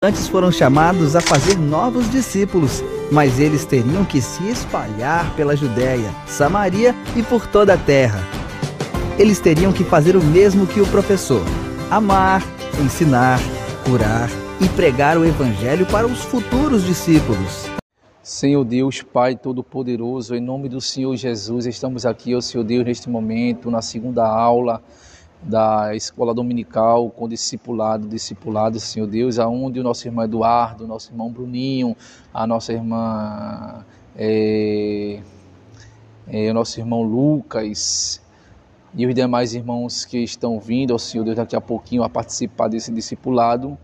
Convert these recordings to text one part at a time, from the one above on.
Antes foram chamados a fazer novos discípulos, mas eles teriam que se espalhar pela Judéia, Samaria e por toda a terra. Eles teriam que fazer o mesmo que o professor: amar, ensinar, curar e pregar o evangelho para os futuros discípulos. Senhor Deus, Pai Todo-Poderoso, em nome do Senhor Jesus, estamos aqui, ó Senhor Deus, neste momento, na segunda aula da escola dominical com discipulado, discipulado, Senhor Deus, aonde o nosso irmão Eduardo, o nosso irmão Bruninho, a nossa irmã, é, é, o nosso irmão Lucas e os demais irmãos que estão vindo, ao Senhor Deus, daqui a pouquinho a participar desse discipulado,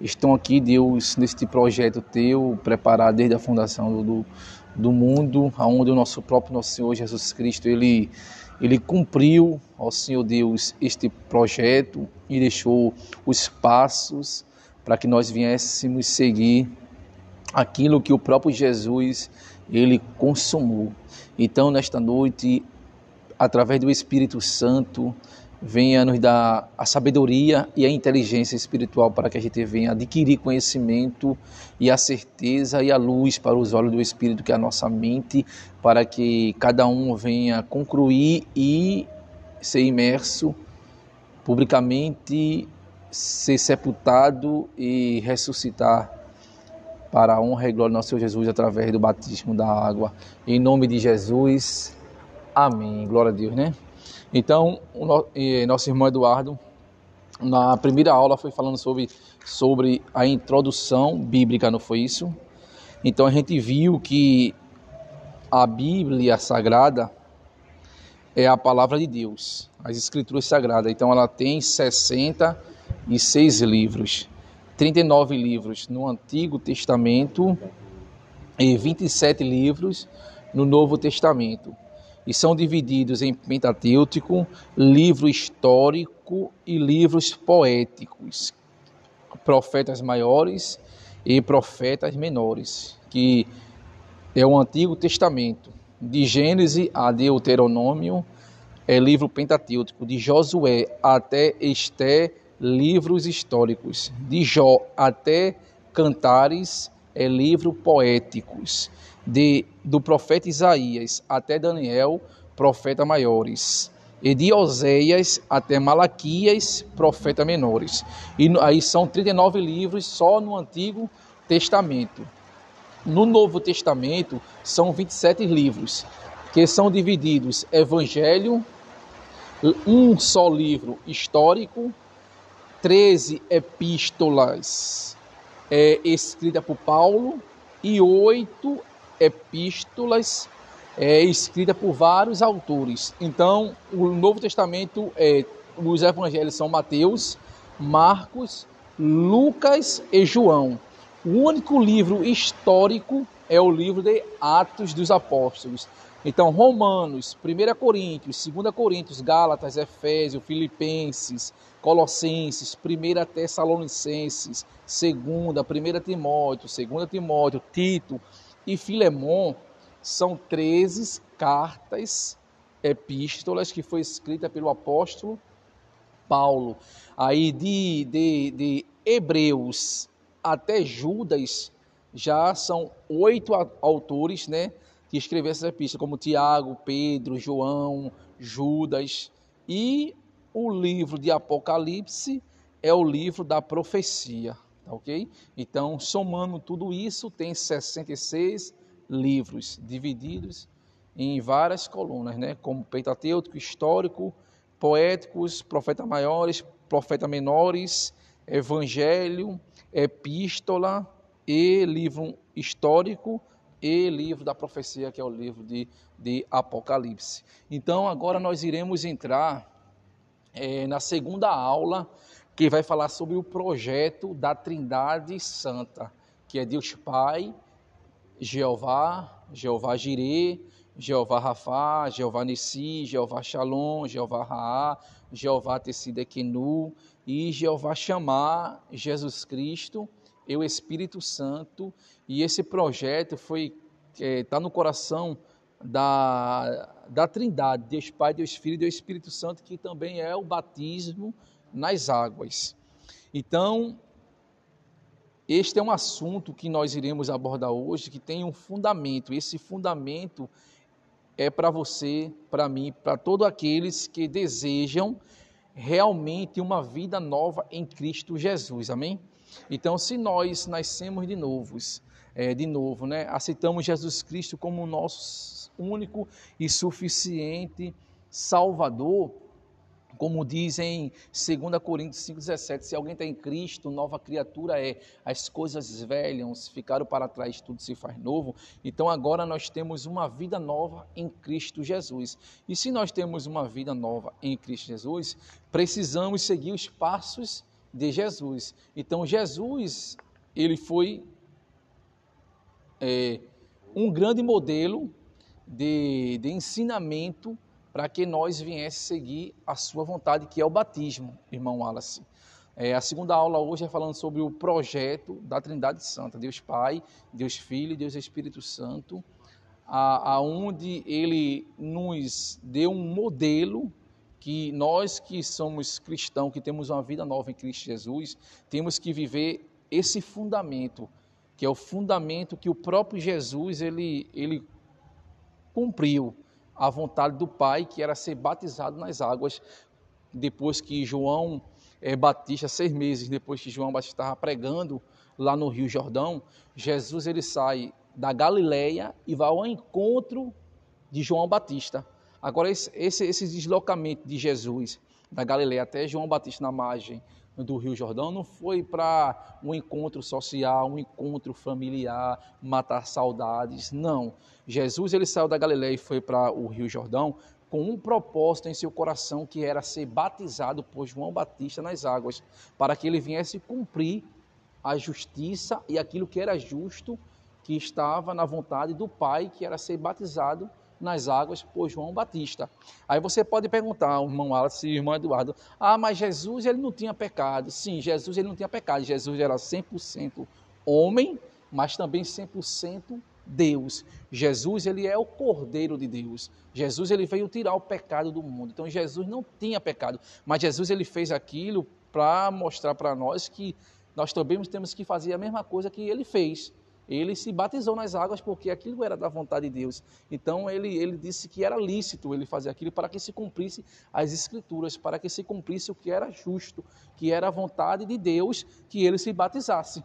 estão aqui, Deus, neste projeto Teu, preparado desde a fundação do, do mundo, aonde o nosso próprio nosso Senhor Jesus Cristo, Ele ele cumpriu, ó Senhor Deus, este projeto e deixou os passos para que nós viéssemos seguir aquilo que o próprio Jesus ele consumou. Então, nesta noite, através do Espírito Santo, venha nos dar a sabedoria e a inteligência espiritual para que a gente venha adquirir conhecimento e a certeza e a luz para os olhos do Espírito, que é a nossa mente, para que cada um venha concluir e ser imerso publicamente, ser sepultado e ressuscitar para a honra e glória do nosso Senhor Jesus através do batismo da água. Em nome de Jesus, amém. Glória a Deus, né? Então, o nosso irmão Eduardo, na primeira aula, foi falando sobre, sobre a introdução bíblica, não foi isso? Então, a gente viu que a Bíblia Sagrada é a palavra de Deus, as Escrituras Sagradas. Então, ela tem 66 livros, 39 livros no Antigo Testamento e 27 livros no Novo Testamento e são divididos em Pentatêutico, livro histórico e livros poéticos, profetas maiores e profetas menores, que é o Antigo Testamento, de Gênesis a Deuteronômio, é livro pentatêutico, de Josué até Esté, livros históricos, de Jó até Cantares, é livro poéticos de, do profeta Isaías até Daniel, profeta maiores, e de Oséias até Malaquias, profeta menores. E aí são 39 livros só no Antigo Testamento. No Novo Testamento são 27 livros, que são divididos Evangelho, um só livro histórico, 13 epístolas é, escritas por Paulo e oito epístolas é, escritas por vários autores. Então, o Novo Testamento, é, os evangelhos são Mateus, Marcos, Lucas e João. O único livro histórico é o livro de Atos dos Apóstolos. Então, Romanos, 1 Coríntios, 2 Coríntios, Gálatas, Efésios, Filipenses, Colossenses, 1 Tessalonicenses, 2, 1 Timóteo, 2 Timóteo, Tito, e Filemon são 13 cartas, epístolas que foi escrita pelo apóstolo Paulo. Aí de, de, de Hebreus até Judas já são oito autores, né, que escreveram essas epístolas, como Tiago, Pedro, João, Judas. E o livro de Apocalipse é o livro da profecia. Tá ok? Então, somando tudo isso, tem 66 livros divididos em várias colunas, né? Como Pentateuco, histórico, poéticos, profetas maiores, profetas menores, evangelho, epístola e livro histórico e livro da profecia, que é o livro de, de Apocalipse. Então, agora nós iremos entrar é, na segunda aula que vai falar sobre o projeto da Trindade Santa, que é Deus Pai, Jeová, Jeová Jirê, Jeová Rafá, Jeová Nissi, Jeová Shalom, Jeová Raá, Jeová Tessidekenu e Jeová Chamar Jesus Cristo e o Espírito Santo. E esse projeto foi está é, tá no coração da, da Trindade, Deus Pai, Deus Filho e Deus Espírito Santo, que também é o batismo nas águas. Então, este é um assunto que nós iremos abordar hoje, que tem um fundamento. Esse fundamento é para você, para mim, para todos aqueles que desejam realmente uma vida nova em Cristo Jesus. Amém? Então, se nós nascemos de novos, é, de novo, né, aceitamos Jesus Cristo como nosso único e suficiente Salvador, como dizem 2 Coríntios 5,17, se alguém está em Cristo, nova criatura é. As coisas velhas ficaram para trás, tudo se faz novo. Então agora nós temos uma vida nova em Cristo Jesus. E se nós temos uma vida nova em Cristo Jesus, precisamos seguir os passos de Jesus. Então Jesus, ele foi é, um grande modelo de, de ensinamento para que nós viesse seguir a sua vontade, que é o batismo, irmão Wallace. É, a segunda aula hoje é falando sobre o projeto da Trindade Santa, Deus Pai, Deus Filho e Deus Espírito Santo, aonde ele nos deu um modelo que nós que somos cristãos, que temos uma vida nova em Cristo Jesus, temos que viver esse fundamento, que é o fundamento que o próprio Jesus ele, ele cumpriu a vontade do Pai, que era ser batizado nas águas, depois que João é, Batista, seis meses depois que João Batista estava pregando lá no Rio Jordão, Jesus ele sai da Galileia e vai ao encontro de João Batista. Agora, esse, esse, esse deslocamento de Jesus da Galileia até João Batista na margem do Rio Jordão não foi para um encontro social, um encontro familiar, matar saudades, não. Jesus ele saiu da Galileia e foi para o Rio Jordão com um propósito em seu coração que era ser batizado por João Batista nas águas, para que ele viesse cumprir a justiça e aquilo que era justo que estava na vontade do Pai, que era ser batizado nas águas por João Batista. Aí você pode perguntar, o irmão Wallace e irmão Eduardo, ah, mas Jesus ele não tinha pecado. Sim, Jesus ele não tinha pecado. Jesus era 100% homem, mas também 100% Deus. Jesus ele é o Cordeiro de Deus. Jesus ele veio tirar o pecado do mundo. Então Jesus não tinha pecado, mas Jesus ele fez aquilo para mostrar para nós que nós também temos que fazer a mesma coisa que ele fez ele se batizou nas águas porque aquilo era da vontade de Deus. Então ele, ele disse que era lícito ele fazer aquilo para que se cumprisse as escrituras, para que se cumprisse o que era justo, que era a vontade de Deus que ele se batizasse.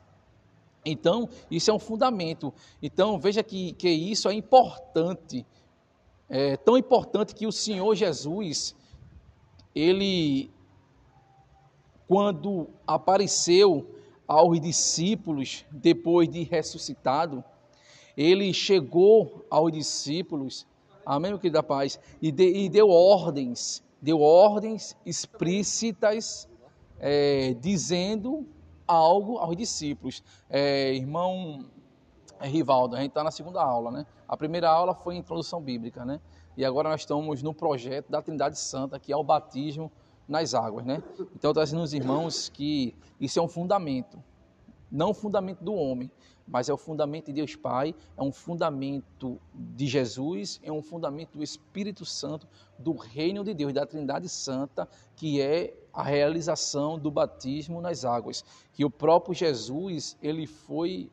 Então, isso é um fundamento. Então, veja que, que isso é importante. É tão importante que o Senhor Jesus, ele, quando apareceu aos discípulos depois de ressuscitado, ele chegou aos discípulos, amém, meu querido da paz, e, de, e deu ordens, deu ordens explícitas, é, dizendo algo aos discípulos. É, irmão é, Rivaldo, a gente está na segunda aula, né? A primeira aula foi introdução bíblica, né? E agora nós estamos no projeto da Trindade Santa, que é o batismo nas águas, né? Então, trazendo os irmãos que isso é um fundamento, não o fundamento do homem, mas é o fundamento de Deus Pai, é um fundamento de Jesus, é um fundamento do Espírito Santo, do reino de Deus, da Trindade Santa, que é a realização do batismo nas águas. Que o próprio Jesus, ele foi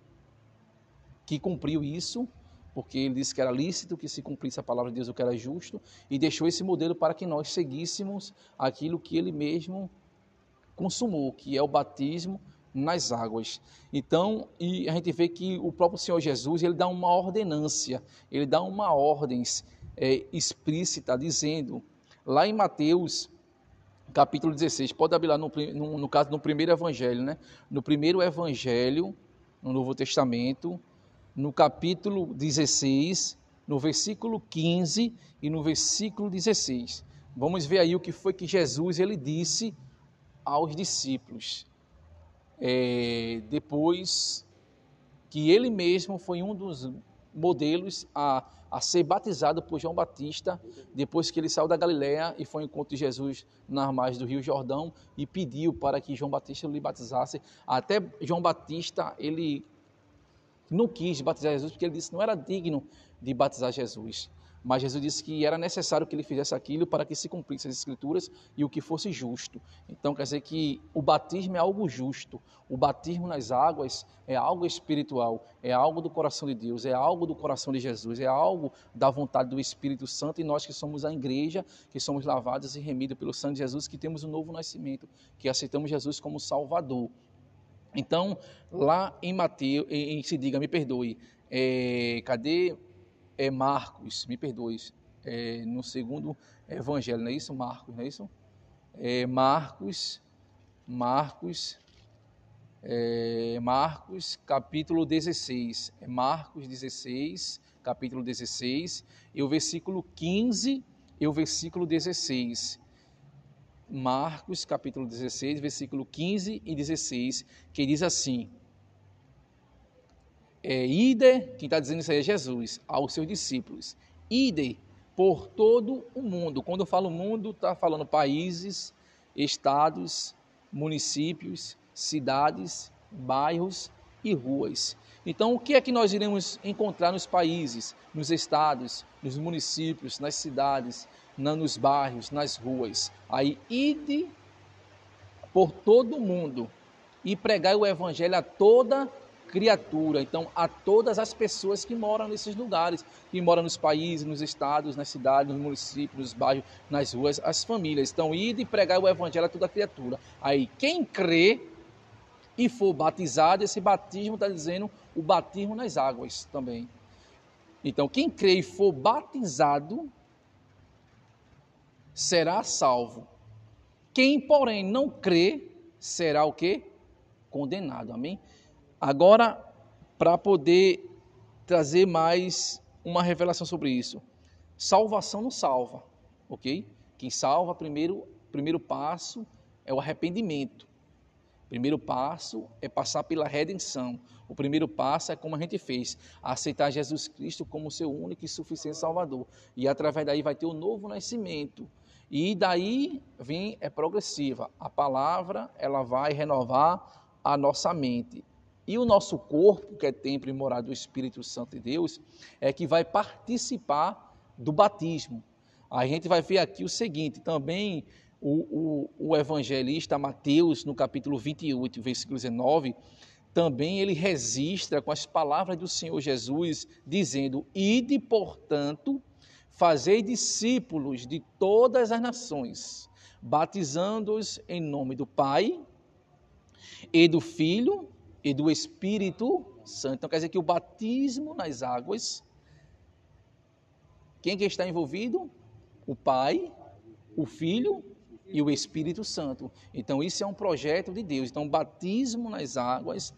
que cumpriu isso porque ele disse que era lícito que se cumprisse a palavra de Deus, o que era justo, e deixou esse modelo para que nós seguíssemos aquilo que ele mesmo consumou, que é o batismo nas águas. Então, e a gente vê que o próprio Senhor Jesus, ele dá uma ordenância, ele dá uma ordem é, explícita, dizendo, lá em Mateus, capítulo 16, pode abrir lá no, no, no caso, no primeiro evangelho, né? No primeiro evangelho, no Novo Testamento, no capítulo 16, no versículo 15 e no versículo 16. Vamos ver aí o que foi que Jesus ele disse aos discípulos. É, depois que ele mesmo foi um dos modelos a, a ser batizado por João Batista, depois que ele saiu da Galiléia e foi ao encontro de Jesus nas margens do Rio Jordão e pediu para que João Batista lhe batizasse. Até João Batista, ele não quis batizar Jesus porque ele disse que não era digno de batizar Jesus. Mas Jesus disse que era necessário que ele fizesse aquilo para que se cumprisse as escrituras e o que fosse justo. Então quer dizer que o batismo é algo justo. O batismo nas águas é algo espiritual, é algo do coração de Deus, é algo do coração de Jesus, é algo da vontade do Espírito Santo e nós que somos a igreja, que somos lavados e remidos pelo sangue de Jesus, que temos um novo nascimento, que aceitamos Jesus como Salvador. Então, lá em Mateus, em, em se diga, me perdoe, é, cadê é Marcos, me perdoe, é, no segundo evangelho, não é isso? Marcos, não é isso? É Marcos, Marcos, é, Marcos, capítulo 16. É Marcos 16, capítulo 16, e o versículo 15 e o versículo 16. Marcos, capítulo 16, versículo 15 e 16, que diz assim: é, ide, quem está dizendo isso aí é Jesus, aos seus discípulos. Ide por todo o mundo. Quando eu falo mundo, está falando países, estados, municípios, cidades, bairros e ruas. Então, o que é que nós iremos encontrar nos países, nos estados, nos municípios, nas cidades, nos bairros, nas ruas? Aí, ide por todo mundo e pregai o evangelho a toda criatura, então a todas as pessoas que moram nesses lugares, que moram nos países, nos estados, nas cidades, nos municípios, nos bairros, nas ruas, as famílias. Então, ide e pregar o evangelho a toda criatura. Aí, quem crê e for batizado, esse batismo está dizendo o batismo nas águas também. Então, quem crê e for batizado será salvo. Quem, porém, não crê será o quê? Condenado. Amém? Agora, para poder trazer mais uma revelação sobre isso, salvação não salva, ok? Quem salva, primeiro, primeiro passo é o arrependimento. Primeiro passo é passar pela redenção. O primeiro passo é como a gente fez, aceitar Jesus Cristo como seu único e suficiente Salvador. E através daí vai ter o um novo nascimento. E daí vem é progressiva. A palavra ela vai renovar a nossa mente. E o nosso corpo, que é templo e morada do Espírito Santo de Deus, é que vai participar do batismo. A gente vai ver aqui o seguinte, também o, o, o evangelista Mateus, no capítulo 28, versículo 19, também ele registra com as palavras do Senhor Jesus, dizendo: Ide, portanto, fazei discípulos de todas as nações, batizando-os em nome do Pai e do Filho e do Espírito Santo. Então quer dizer que o batismo nas águas, quem que está envolvido? O Pai, o Filho e o Espírito Santo. Então isso é um projeto de Deus. Então batismo nas águas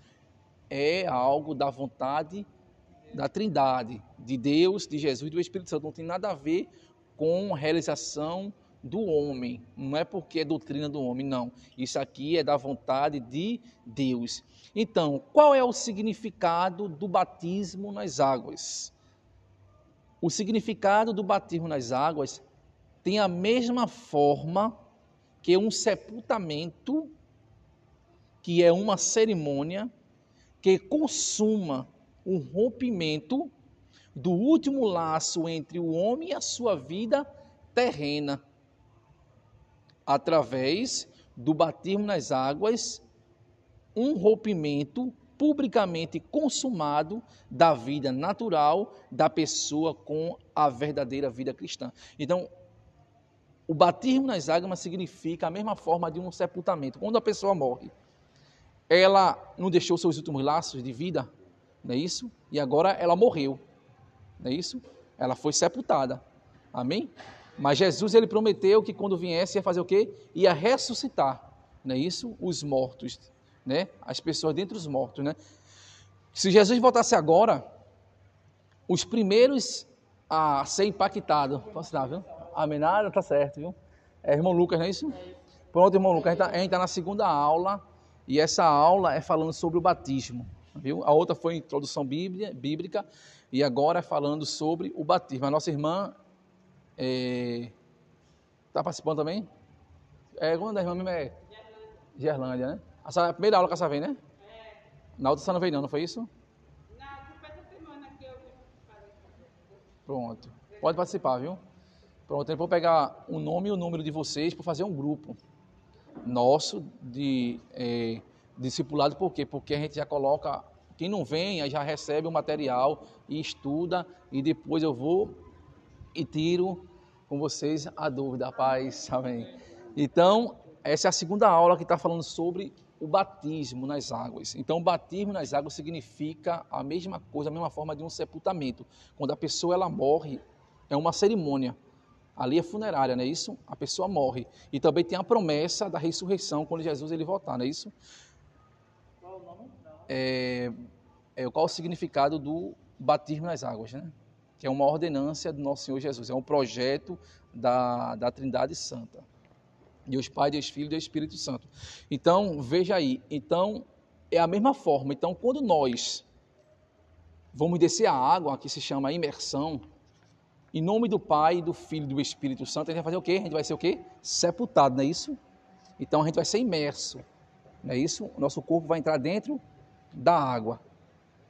é algo da vontade da Trindade, de Deus, de Jesus e do Espírito Santo. Não tem nada a ver com realização do homem, não é porque é doutrina do homem, não. Isso aqui é da vontade de Deus. Então, qual é o significado do batismo nas águas? O significado do batismo nas águas tem a mesma forma que um sepultamento, que é uma cerimônia que consuma o rompimento do último laço entre o homem e a sua vida terrena através do batismo nas águas, um rompimento publicamente consumado da vida natural da pessoa com a verdadeira vida cristã. Então, o batismo nas águas significa a mesma forma de um sepultamento. Quando a pessoa morre, ela não deixou seus últimos laços de vida, não é isso? E agora ela morreu, não é isso? Ela foi sepultada. Amém? Mas Jesus ele prometeu que quando viesse ia fazer o quê? Ia ressuscitar, não é isso? Os mortos, né? As pessoas dentre os mortos, né? Se Jesus voltasse agora, os primeiros a ser impactados, posso dar, viu? Amém, nada, tá certo, viu? É irmão Lucas, não é isso? Pronto, irmão Lucas, a gente está tá na segunda aula e essa aula é falando sobre o batismo, viu? A outra foi introdução bíblica e agora é falando sobre o batismo. A nossa irmã Está é, tá participando também? É, quando a irmã mesmo é? Gerlândia, né? A, a primeira aula que você veio, né? É. Na outra você não veio não, não foi isso? Não, foi essa semana que eu Pronto. É. Pode participar, viu? Pronto, eu vou pegar o nome e o número de vocês para fazer um grupo nosso de é, discipulado. Por quê? Porque a gente já coloca, quem não vem, já recebe o material e estuda, e depois eu vou e tiro com vocês a dúvida, paz, amém. Então, essa é a segunda aula que está falando sobre o batismo nas águas. Então, o batismo nas águas significa a mesma coisa, a mesma forma de um sepultamento. Quando a pessoa ela morre, é uma cerimônia. Ali é funerária, não é isso? A pessoa morre. E também tem a promessa da ressurreição quando Jesus ele voltar, não é isso? É, é, qual o significado do batismo nas águas, né? Que é uma ordenância do nosso Senhor Jesus, é um projeto da, da Trindade Santa. Deus Pai, Deus Filho, Deus Espírito Santo. Então, veja aí, então é a mesma forma. Então, quando nós vamos descer a água, que se chama imersão, em nome do Pai, do Filho e do Espírito Santo, a gente vai fazer o quê? A gente vai ser o quê? Sepultado, não é isso? Então a gente vai ser imerso, não é isso? O nosso corpo vai entrar dentro da água.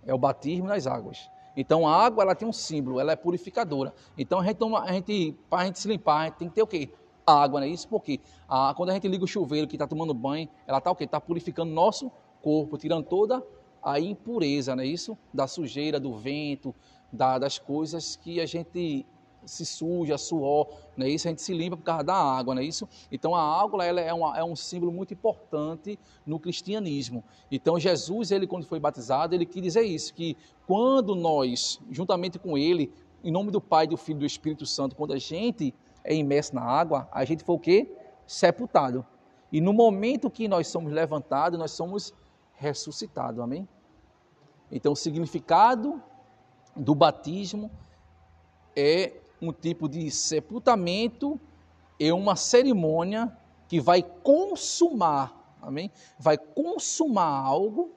É o batismo nas águas. Então a água ela tem um símbolo, ela é purificadora. Então a gente, toma, a gente para a gente se limpar, a gente tem que ter o quê? A água, não é isso? Porque a, quando a gente liga o chuveiro que está tomando banho, ela está o quê? Está purificando nosso corpo, tirando toda a impureza, não é isso? Da sujeira, do vento, da, das coisas que a gente se suja, suor, não é isso? A gente se limpa por causa da água, não é isso? Então a água ela é, uma, é um símbolo muito importante no cristianismo. Então Jesus, ele quando foi batizado, ele quis dizer isso, que quando nós, juntamente com ele, em nome do Pai, do Filho e do Espírito Santo, quando a gente é imerso na água, a gente foi o quê? Sepultado. E no momento que nós somos levantados, nós somos ressuscitados, amém? Então o significado do batismo é um tipo de sepultamento é uma cerimônia que vai consumar, amém? Vai consumar algo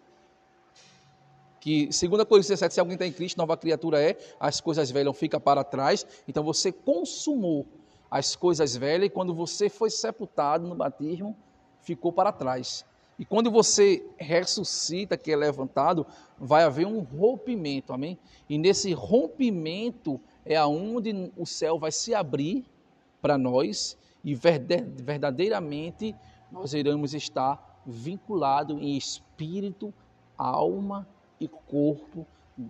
que, segundo a Coríntios 17, se alguém está em Cristo, nova criatura é, as coisas velhas ficam para trás, então você consumou as coisas velhas e quando você foi sepultado no batismo, ficou para trás. E quando você ressuscita, que é levantado, vai haver um rompimento, amém? E nesse rompimento é aonde o céu vai se abrir para nós e verdadeiramente nós iremos estar vinculados em espírito, alma e corpo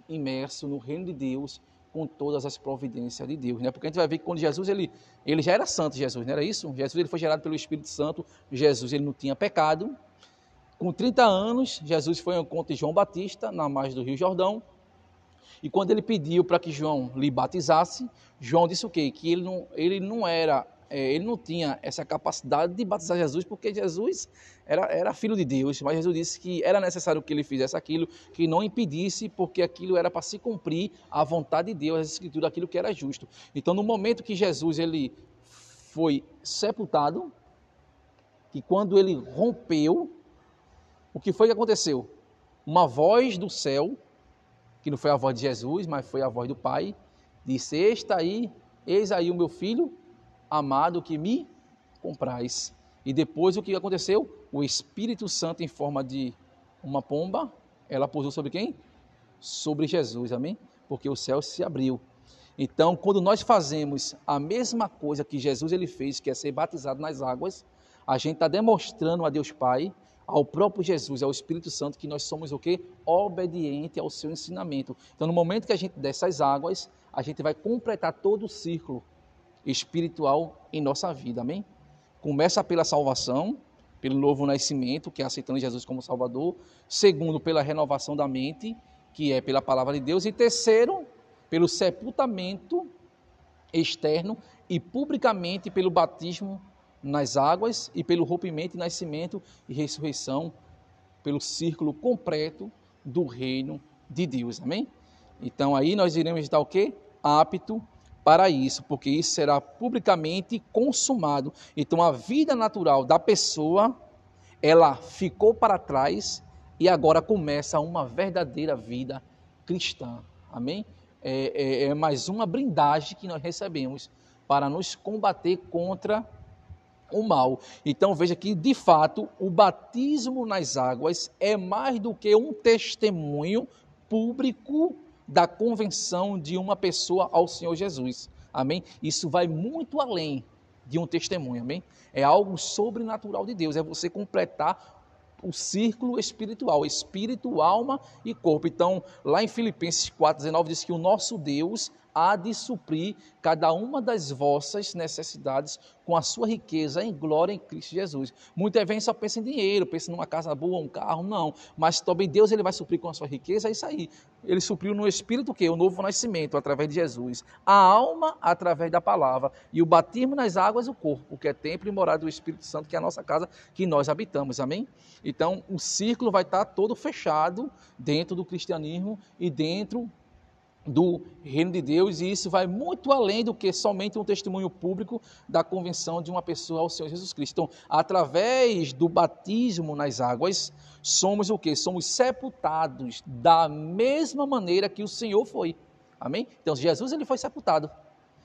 imerso no reino de Deus com todas as providências de Deus, né? Porque a gente vai ver que quando Jesus ele, ele já era santo, Jesus, não era isso? Jesus ele foi gerado pelo Espírito Santo, Jesus ele não tinha pecado. Com 30 anos, Jesus foi ao encontro de João Batista na margem do Rio Jordão e quando ele pediu para que João lhe batizasse, João disse o quê? Que ele não, ele não era, é, ele não tinha essa capacidade de batizar Jesus, porque Jesus era, era filho de Deus, mas Jesus disse que era necessário que ele fizesse aquilo, que não impedisse, porque aquilo era para se cumprir a vontade de Deus, a escritura, aquilo que era justo. Então, no momento que Jesus ele foi sepultado, que quando ele rompeu, o que foi que aconteceu? Uma voz do céu que não foi a voz de Jesus, mas foi a voz do Pai, disse: Está aí, eis aí o meu filho amado que me comprais. E depois o que aconteceu? O Espírito Santo, em forma de uma pomba, ela pousou sobre quem? Sobre Jesus, amém? Porque o céu se abriu. Então, quando nós fazemos a mesma coisa que Jesus ele fez, que é ser batizado nas águas, a gente está demonstrando a Deus Pai ao próprio Jesus, ao Espírito Santo, que nós somos o quê? Obediente ao seu ensinamento. Então, no momento que a gente desce as águas, a gente vai completar todo o círculo espiritual em nossa vida, amém? Começa pela salvação, pelo novo nascimento, que é aceitando Jesus como Salvador. Segundo, pela renovação da mente, que é pela palavra de Deus. E terceiro, pelo sepultamento externo e publicamente pelo batismo nas águas e pelo rompimento, nascimento e ressurreição, pelo círculo completo do reino de Deus. Amém? Então aí nós iremos estar o quê? Apto para isso, porque isso será publicamente consumado. Então a vida natural da pessoa, ela ficou para trás e agora começa uma verdadeira vida cristã. Amém? É, é, é mais uma brindagem que nós recebemos para nos combater contra o mal. Então veja que, de fato, o batismo nas águas é mais do que um testemunho público da convenção de uma pessoa ao Senhor Jesus. Amém? Isso vai muito além de um testemunho, amém? É algo sobrenatural de Deus, é você completar o círculo espiritual, espírito, alma e corpo. Então, lá em Filipenses 4,19 diz que o nosso Deus há de suprir cada uma das vossas necessidades com a sua riqueza em glória em Cristo Jesus. Muitas vezes só pensa em dinheiro, pensa numa casa boa, um carro, não. Mas também Deus ele vai suprir com a sua riqueza, é isso aí. Ele supriu no Espírito o quê? O novo nascimento, através de Jesus. A alma, através da palavra. E o batismo nas águas, o corpo, que é templo e morada do Espírito Santo, que é a nossa casa, que nós habitamos. Amém? Então, o círculo vai estar todo fechado dentro do cristianismo e dentro do reino de Deus, e isso vai muito além do que somente um testemunho público da convenção de uma pessoa ao Senhor Jesus Cristo. Então, através do batismo nas águas, somos o que? Somos sepultados da mesma maneira que o Senhor foi. Amém? Então, Jesus ele foi sepultado.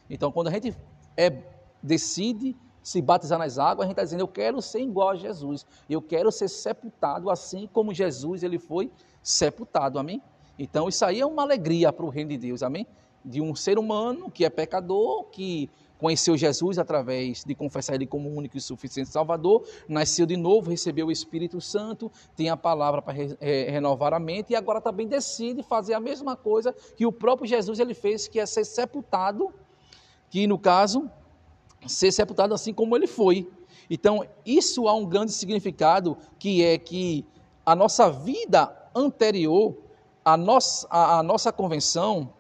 Então, quando a gente é, decide se batizar nas águas, a gente está dizendo, eu quero ser igual a Jesus. Eu quero ser sepultado assim como Jesus ele foi sepultado. Amém? Então, isso aí é uma alegria para o reino de Deus, amém? De um ser humano que é pecador, que conheceu Jesus através de confessar Ele como único e suficiente Salvador, nasceu de novo, recebeu o Espírito Santo, tem a palavra para re renovar a mente e agora também decide fazer a mesma coisa que o próprio Jesus ele fez, que é ser sepultado, que no caso, ser sepultado assim como ele foi. Então, isso há um grande significado, que é que a nossa vida anterior a nossa, a, a nossa convenção,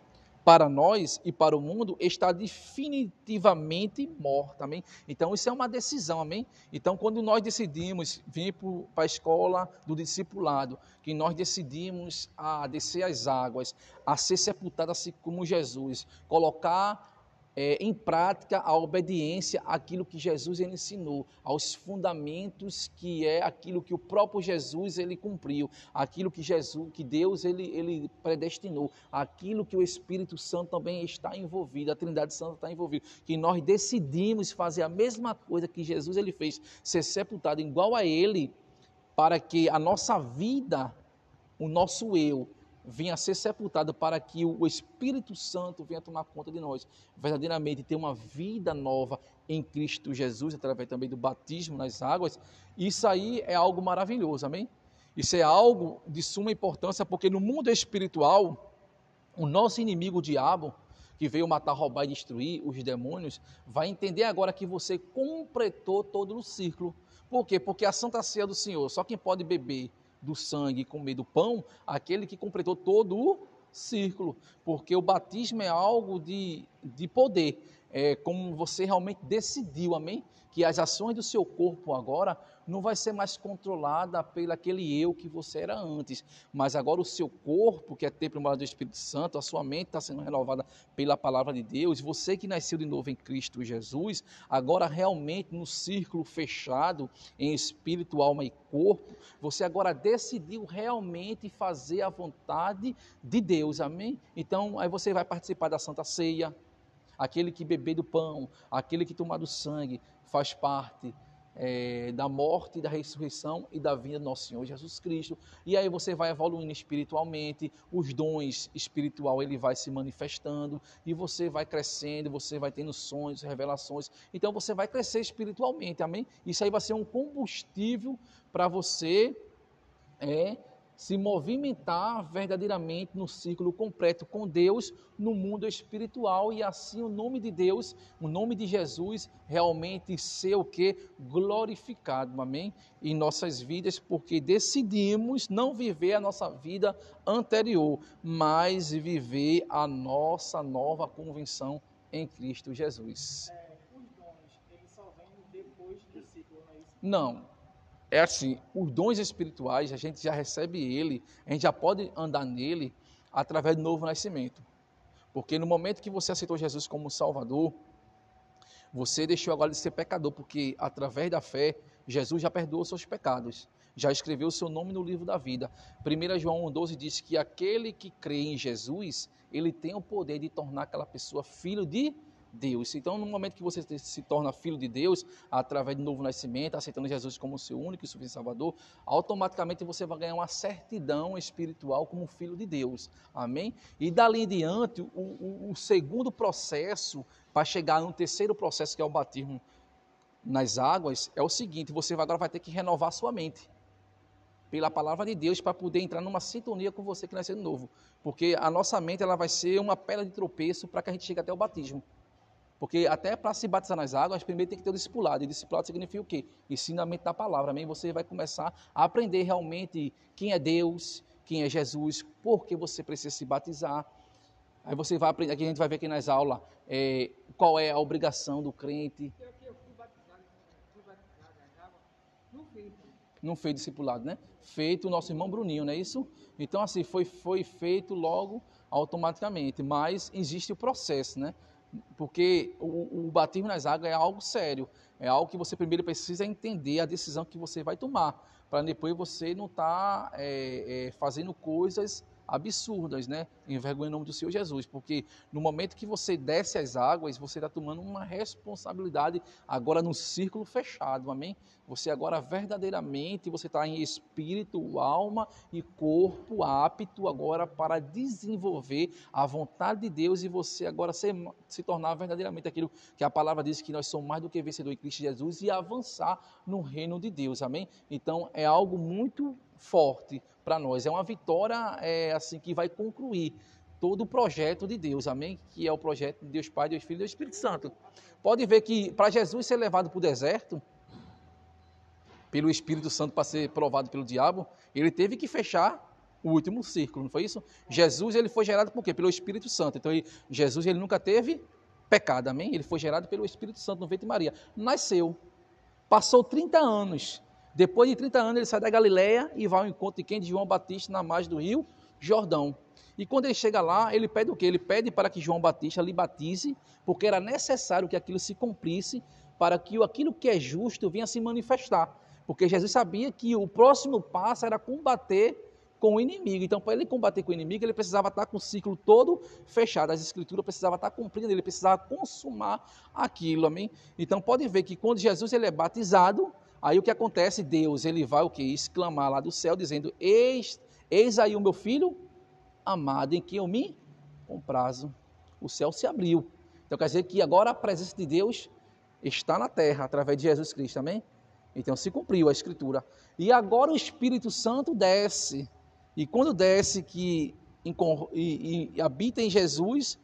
para nós e para o mundo, está definitivamente morta, amém? Então, isso é uma decisão, amém? Então, quando nós decidimos vir para a escola do discipulado, que nós decidimos a descer as águas, a ser sepultado assim como Jesus, colocar é, em prática a obediência àquilo que Jesus ele ensinou, aos fundamentos que é aquilo que o próprio Jesus ele cumpriu, aquilo que Jesus, que Deus ele, ele predestinou, aquilo que o Espírito Santo também está envolvido, a Trindade Santa está envolvida, que nós decidimos fazer a mesma coisa que Jesus ele fez, ser sepultado igual a ele, para que a nossa vida, o nosso eu, venha a ser sepultado para que o Espírito Santo venha tomar conta de nós, verdadeiramente ter uma vida nova em Cristo Jesus, através também do batismo nas águas, isso aí é algo maravilhoso, amém? Isso é algo de suma importância, porque no mundo espiritual, o nosso inimigo, o diabo, que veio matar, roubar e destruir os demônios, vai entender agora que você completou todo o ciclo. Por quê? Porque a Santa Ceia do Senhor, só quem pode beber do sangue e comer do pão, aquele que completou todo o círculo, porque o batismo é algo de, de poder, é como você realmente decidiu, amém? Que as ações do seu corpo agora não vai ser mais controlada pelo aquele eu que você era antes, mas agora o seu corpo, que é templo morado do Espírito Santo, a sua mente está sendo renovada pela palavra de Deus, você que nasceu de novo em Cristo Jesus, agora realmente no círculo fechado em espírito, alma e corpo, você agora decidiu realmente fazer a vontade de Deus, amém? Então, aí você vai participar da Santa Ceia, aquele que beber do pão, aquele que tomar do sangue, faz parte é, da morte, da ressurreição e da vinda do nosso Senhor Jesus Cristo. E aí você vai evoluindo espiritualmente, os dons espiritual ele vai se manifestando e você vai crescendo, você vai tendo sonhos, revelações. Então você vai crescer espiritualmente, amém? Isso aí vai ser um combustível para você é se movimentar verdadeiramente no círculo completo com Deus no mundo espiritual e assim o nome de Deus, o nome de Jesus realmente ser o que glorificado, amém? Em nossas vidas, porque decidimos não viver a nossa vida anterior, mas viver a nossa nova convenção em Cristo Jesus. É, os dons, eles só vêm depois do ciclo, não é isso? Não, é assim, os dons espirituais, a gente já recebe ele, a gente já pode andar nele através do novo nascimento. Porque no momento que você aceitou Jesus como Salvador, você deixou agora de ser pecador, porque através da fé, Jesus já perdoou seus pecados, já escreveu o seu nome no livro da vida. 1 João 1,12 diz que aquele que crê em Jesus, ele tem o poder de tornar aquela pessoa filho de Deus Deus. Então, no momento que você se torna filho de Deus, através do novo nascimento, aceitando Jesus como seu único e suficiente Salvador, automaticamente você vai ganhar uma certidão espiritual como filho de Deus. Amém? E dali em diante, o, o, o segundo processo para chegar no terceiro processo, que é o batismo nas águas, é o seguinte: você agora vai ter que renovar sua mente pela palavra de Deus para poder entrar numa sintonia com você que nasceu de novo. Porque a nossa mente ela vai ser uma pedra de tropeço para que a gente chegue até o batismo. Porque até para se batizar nas águas, primeiro tem que ter o discipulado. E discipulado significa o quê? Ensinamento da palavra. Amém? Você vai começar a aprender realmente quem é Deus, quem é Jesus, por que você precisa se batizar. Aí você vai aprender, aqui a gente vai ver aqui nas aulas, é, qual é a obrigação do crente. Eu, fui batizado, nas águas, não não fez discipulado, né? Feito o nosso irmão Bruninho, não é isso? Então, assim, foi, foi feito logo automaticamente, mas existe o processo, né? Porque o, o batismo nas águas é algo sério, é algo que você primeiro precisa entender a decisão que você vai tomar, para depois você não estar tá, é, é, fazendo coisas absurdas, né? Envergonha o nome do Senhor Jesus, porque no momento que você desce as águas, você está tomando uma responsabilidade agora no círculo fechado, amém? Você agora verdadeiramente, você está em espírito, alma e corpo apto agora para desenvolver a vontade de Deus e você agora se, se tornar verdadeiramente aquilo que a palavra diz que nós somos mais do que vencedores em Cristo Jesus e avançar no reino de Deus, amém? Então é algo muito forte para nós. É uma vitória é, assim que vai concluir todo o projeto de Deus, amém? Que é o projeto de Deus Pai, Deus Filho e Deus Espírito Santo. Pode ver que para Jesus ser levado para o deserto, pelo Espírito Santo para ser provado pelo diabo, ele teve que fechar o último círculo, não foi isso? Jesus ele foi gerado por quê? Pelo Espírito Santo. Então ele, Jesus ele nunca teve pecado, amém? Ele foi gerado pelo Espírito Santo no ventre de Maria. Nasceu, passou 30 anos depois de 30 anos, ele sai da Galiléia e vai ao encontro de quem? De João Batista na margem do rio Jordão. E quando ele chega lá, ele pede o quê? Ele pede para que João Batista lhe batize, porque era necessário que aquilo se cumprisse para que aquilo que é justo venha se manifestar. Porque Jesus sabia que o próximo passo era combater com o inimigo. Então, para ele combater com o inimigo, ele precisava estar com o ciclo todo fechado. As escrituras precisavam estar cumprindo, ele precisava consumar aquilo, amém? Então, pode ver que quando Jesus ele é batizado, Aí o que acontece? Deus, ele vai o que? Exclamar lá do céu, dizendo: Eis, eis aí o meu filho amado, em quem eu me comprazo. O céu se abriu. Então quer dizer que agora a presença de Deus está na terra, através de Jesus Cristo, amém? Então se cumpriu a escritura. E agora o Espírito Santo desce. E quando desce, que e, e, habita em Jesus,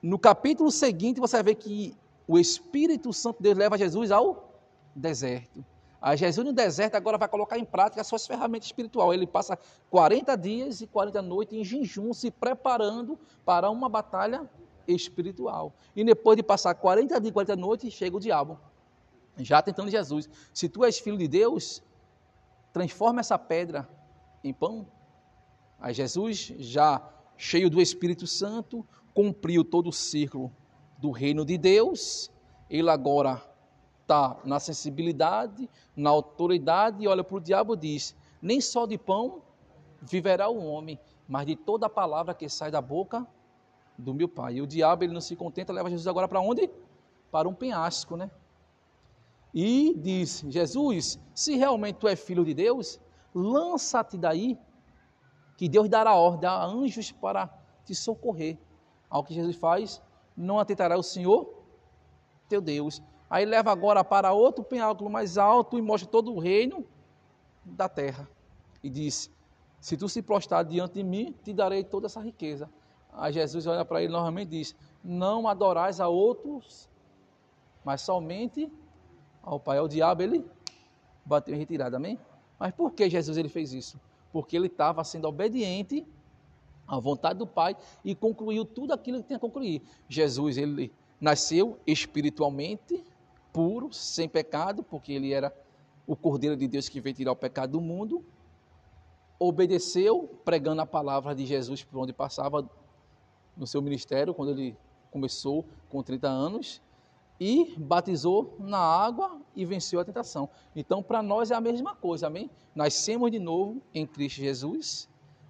no capítulo seguinte você vai ver que o Espírito Santo de Deus leva Jesus ao deserto. A Jesus no deserto agora vai colocar em prática as suas ferramentas espirituais. Ele passa 40 dias e 40 noites em jejum, se preparando para uma batalha espiritual. E depois de passar 40 dias e 40 noites, chega o diabo, já tentando Jesus. Se tu és filho de Deus, transforma essa pedra em pão. Aí Jesus, já cheio do Espírito Santo, cumpriu todo o círculo do reino de Deus. Ele agora está na sensibilidade, na autoridade, e olha para o diabo e diz: Nem só de pão viverá o homem, mas de toda a palavra que sai da boca do meu pai. E o diabo ele não se contenta, leva Jesus agora para onde? Para um penhasco, né? E diz: Jesus, se realmente tu és filho de Deus, lança-te daí, que Deus dará ordem a anjos para te socorrer. Ao que Jesus faz, não atentará o Senhor teu Deus. Aí leva agora para outro penhasco mais alto e mostra todo o reino da terra. E diz: Se tu se prostrar diante de mim, te darei toda essa riqueza. Aí Jesus olha para ele novamente e diz: Não adorais a outros, mas somente ao Pai. O diabo ele bateu em retirada, amém? Mas por que Jesus ele fez isso? Porque ele estava sendo obediente à vontade do Pai e concluiu tudo aquilo que tinha que concluir. Jesus ele nasceu espiritualmente, puro, sem pecado, porque ele era o Cordeiro de Deus que veio tirar o pecado do mundo, obedeceu, pregando a palavra de Jesus por onde passava no seu ministério, quando ele começou com 30 anos, e batizou na água e venceu a tentação. Então, para nós é a mesma coisa, amém? Nascemos de novo em Cristo Jesus,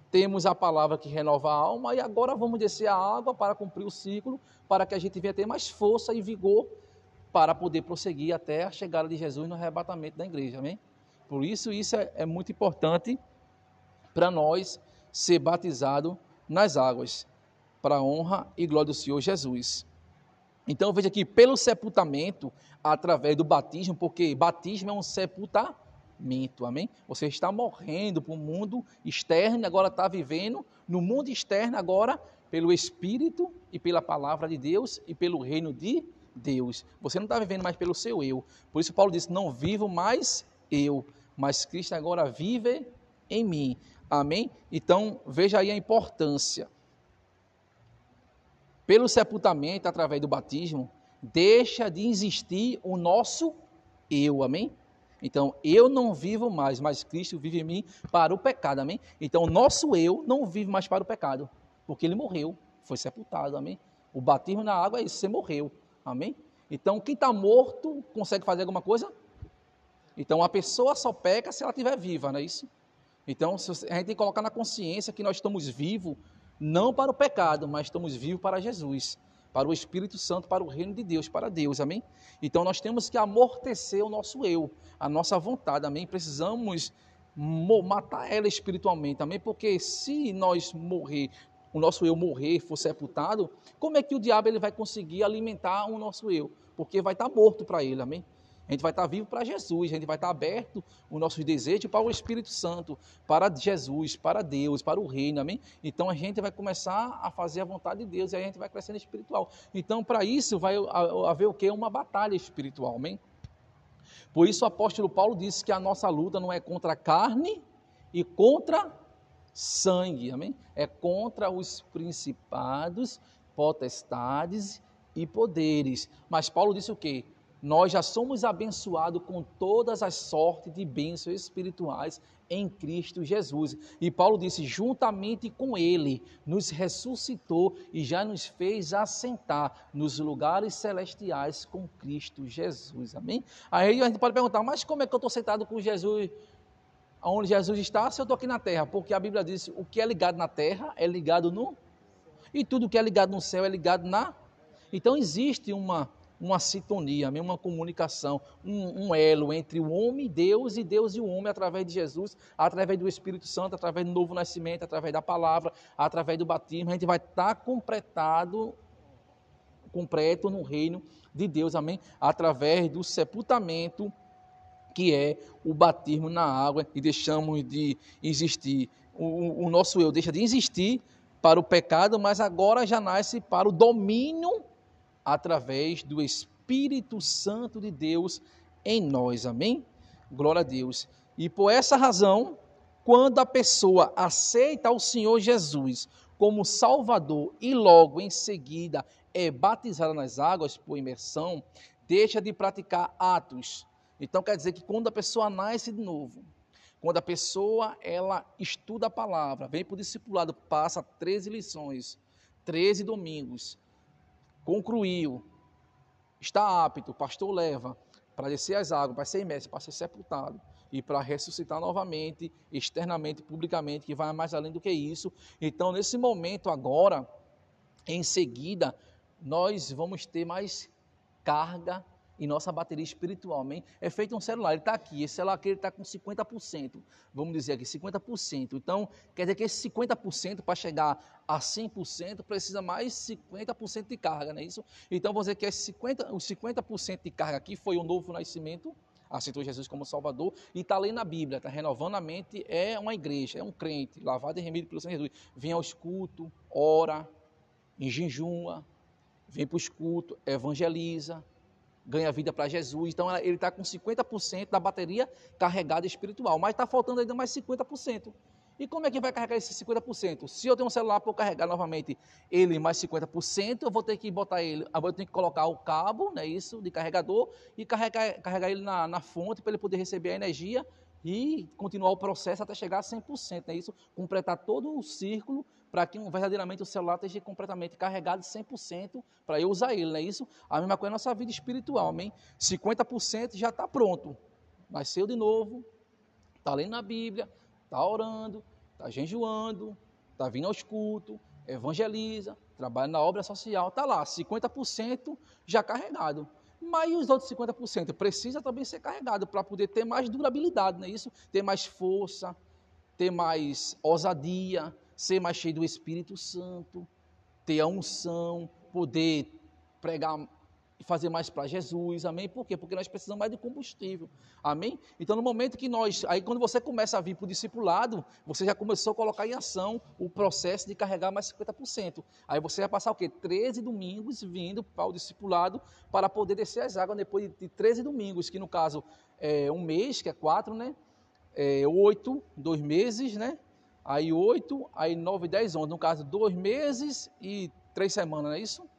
temos a palavra que renova a alma, e agora vamos descer a água para cumprir o ciclo, para que a gente venha ter mais força e vigor para poder prosseguir até a chegada de Jesus no arrebatamento da igreja, amém? Por isso, isso é, é muito importante para nós ser batizado nas águas, para a honra e glória do Senhor Jesus. Então veja que pelo sepultamento, através do batismo, porque batismo é um sepultamento, amém? Você está morrendo para o mundo externo, agora está vivendo no mundo externo, agora pelo Espírito e pela palavra de Deus e pelo reino de Deus. Você não está vivendo mais pelo seu eu. Por isso Paulo disse: Não vivo mais eu, mas Cristo agora vive em mim. Amém? Então veja aí a importância pelo sepultamento, através do batismo, deixa de existir o nosso eu, amém? Então, eu não vivo mais, mas Cristo vive em mim para o pecado, amém? Então, o nosso eu não vive mais para o pecado, porque ele morreu, foi sepultado, amém? O batismo na água é isso, você morreu, amém? Então, quem está morto consegue fazer alguma coisa? Então, a pessoa só peca se ela estiver viva, não é isso? Então, a gente tem que colocar na consciência que nós estamos vivos não para o pecado, mas estamos vivos para Jesus, para o Espírito Santo, para o reino de Deus, para Deus, amém? Então nós temos que amortecer o nosso eu, a nossa vontade, amém? Precisamos matar ela espiritualmente, amém? Porque se nós morrer, o nosso eu morrer, for sepultado, como é que o diabo ele vai conseguir alimentar o nosso eu? Porque vai estar morto para ele, amém? A gente vai estar vivo para Jesus, a gente vai estar aberto o nosso desejo para o Espírito Santo, para Jesus, para Deus, para o reino, amém? Então a gente vai começar a fazer a vontade de Deus e a gente vai crescendo espiritual. Então, para isso, vai haver o que? Uma batalha espiritual, amém? Por isso o apóstolo Paulo disse que a nossa luta não é contra a carne e contra sangue, amém? É contra os principados, potestades e poderes. Mas Paulo disse o quê? nós já somos abençoados com todas as sortes de bênçãos espirituais em Cristo Jesus. E Paulo disse: juntamente com Ele, nos ressuscitou e já nos fez assentar nos lugares celestiais com Cristo Jesus. Amém? Aí a gente pode perguntar: mas como é que eu estou sentado com Jesus? Onde Jesus está, se eu estou aqui na terra? Porque a Bíblia diz: o que é ligado na terra é ligado no. E tudo que é ligado no céu é ligado na. Então existe uma uma sintonia, uma comunicação, um, um, elo entre o homem, Deus e Deus e o homem através de Jesus, através do Espírito Santo, através do novo nascimento, através da palavra, através do batismo. A gente vai estar completado, completo no reino de Deus, amém? Através do sepultamento, que é o batismo na água, e deixamos de existir. O, o nosso eu deixa de existir para o pecado, mas agora já nasce para o domínio através do Espírito Santo de Deus em nós. Amém? Glória a Deus. E por essa razão, quando a pessoa aceita o Senhor Jesus como Salvador e logo em seguida é batizada nas águas por imersão, deixa de praticar atos. Então quer dizer que quando a pessoa nasce de novo, quando a pessoa ela estuda a palavra, vem para o discipulado, passa 13 lições, 13 domingos, concluiu, está apto, o pastor leva para descer as águas, para ser imerso, para ser sepultado e para ressuscitar novamente, externamente, publicamente, que vai mais além do que isso. Então, nesse momento agora, em seguida, nós vamos ter mais carga e nossa bateria espiritual, amém? É feito um celular, ele está aqui, esse celular aqui está com 50%, vamos dizer aqui, 50%. Então, quer dizer que esse 50% para chegar a 100% precisa mais 50% de carga, não é isso? Então, vamos dizer que esse 50, os 50% de carga aqui foi o novo nascimento, aceitou Jesus como Salvador e está lendo a Bíblia, está renovando a mente, é uma igreja, é um crente, lavado e remido pelo Senhor Jesus. Vem aos cultos, ora, em jejum, vem para os cultos, evangeliza, ganha vida para Jesus. Então ele está com 50% da bateria carregada espiritual, mas está faltando ainda mais 50%. E como é que vai carregar esse 50%? Se eu tenho um celular para carregar novamente ele mais 50%, eu vou ter que botar ele, eu vou ter que colocar o cabo, né, isso, de carregador, e carregar, carregar ele na, na fonte para ele poder receber a energia e continuar o processo até chegar a 100%, é isso? Completar todo o círculo para que verdadeiramente o celular esteja completamente carregado 100% para eu usar ele, não é isso? A mesma coisa na nossa vida espiritual, amém? 50% já está pronto, nasceu de novo, está lendo a Bíblia, está orando, está jejuando, está vindo aos cultos, evangeliza, trabalha na obra social, está lá, 50% já carregado. Mas os outros 50% precisa também ser carregado para poder ter mais durabilidade, não é isso? Ter mais força, ter mais ousadia, ser mais cheio do Espírito Santo, ter a unção, poder pregar e fazer mais para Jesus, amém? Por quê? Porque nós precisamos mais de combustível, amém? Então, no momento que nós, aí quando você começa a vir para o discipulado, você já começou a colocar em ação o processo de carregar mais 50%. Aí você vai passar o quê? 13 domingos vindo para o discipulado para poder descer as águas depois de 13 domingos, que no caso é um mês, que é quatro, né? É, oito, dois meses, né? Aí oito, aí nove, dez, onze. No caso, dois meses e três semanas, não é isso?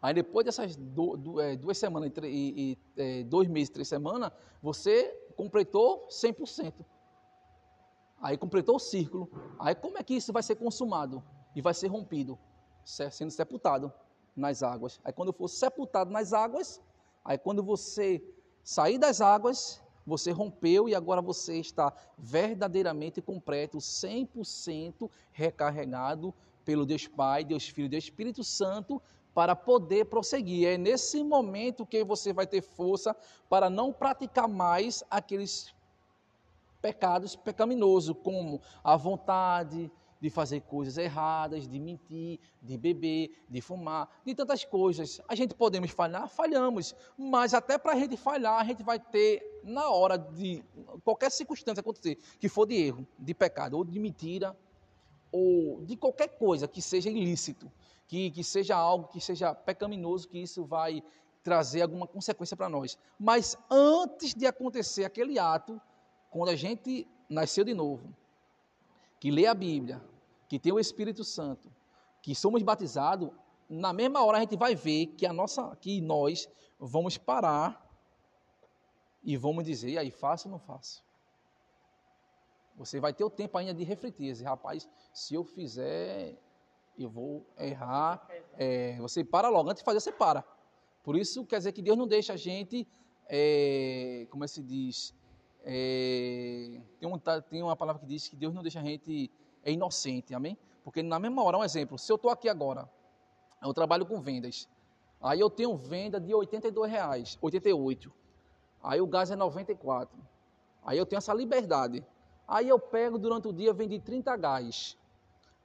Aí depois dessas do, do, é, duas semanas e, e é, dois meses, três semanas, você completou 100%. Aí completou o círculo. Aí como é que isso vai ser consumado? E vai ser rompido? Sendo sepultado nas águas. Aí quando for sepultado nas águas, aí quando você sair das águas, você rompeu e agora você está verdadeiramente completo, 100% recarregado pelo Deus Pai, Deus Filho, Deus Espírito Santo, para poder prosseguir. É nesse momento que você vai ter força para não praticar mais aqueles pecados pecaminosos, como a vontade de fazer coisas erradas, de mentir, de beber, de fumar, de tantas coisas. A gente podemos falhar? Falhamos, mas até para a gente falhar, a gente vai ter, na hora de qualquer circunstância acontecer, que for de erro, de pecado, ou de mentira, ou de qualquer coisa que seja ilícito, que, que seja algo que seja pecaminoso, que isso vai trazer alguma consequência para nós. Mas antes de acontecer aquele ato, quando a gente nasceu de novo, que lê a Bíblia, que tem o Espírito Santo, que somos batizados, na mesma hora a gente vai ver que a nossa, que nós vamos parar e vamos dizer, e aí, faço ou não faço? Você vai ter o tempo ainda de refletir, dizer, rapaz, se eu fizer, eu vou errar. É, você para logo, antes de fazer, você para. Por isso quer dizer que Deus não deixa a gente, é, como é que se diz? É, tem, um, tem uma palavra que diz que Deus não deixa a gente é inocente, amém? Porque na mesma hora, um exemplo, se eu estou aqui agora, eu trabalho com vendas, aí eu tenho venda de 82 reais, 88, aí o gás é 94, aí eu tenho essa liberdade, aí eu pego durante o dia, vendi 30 gás,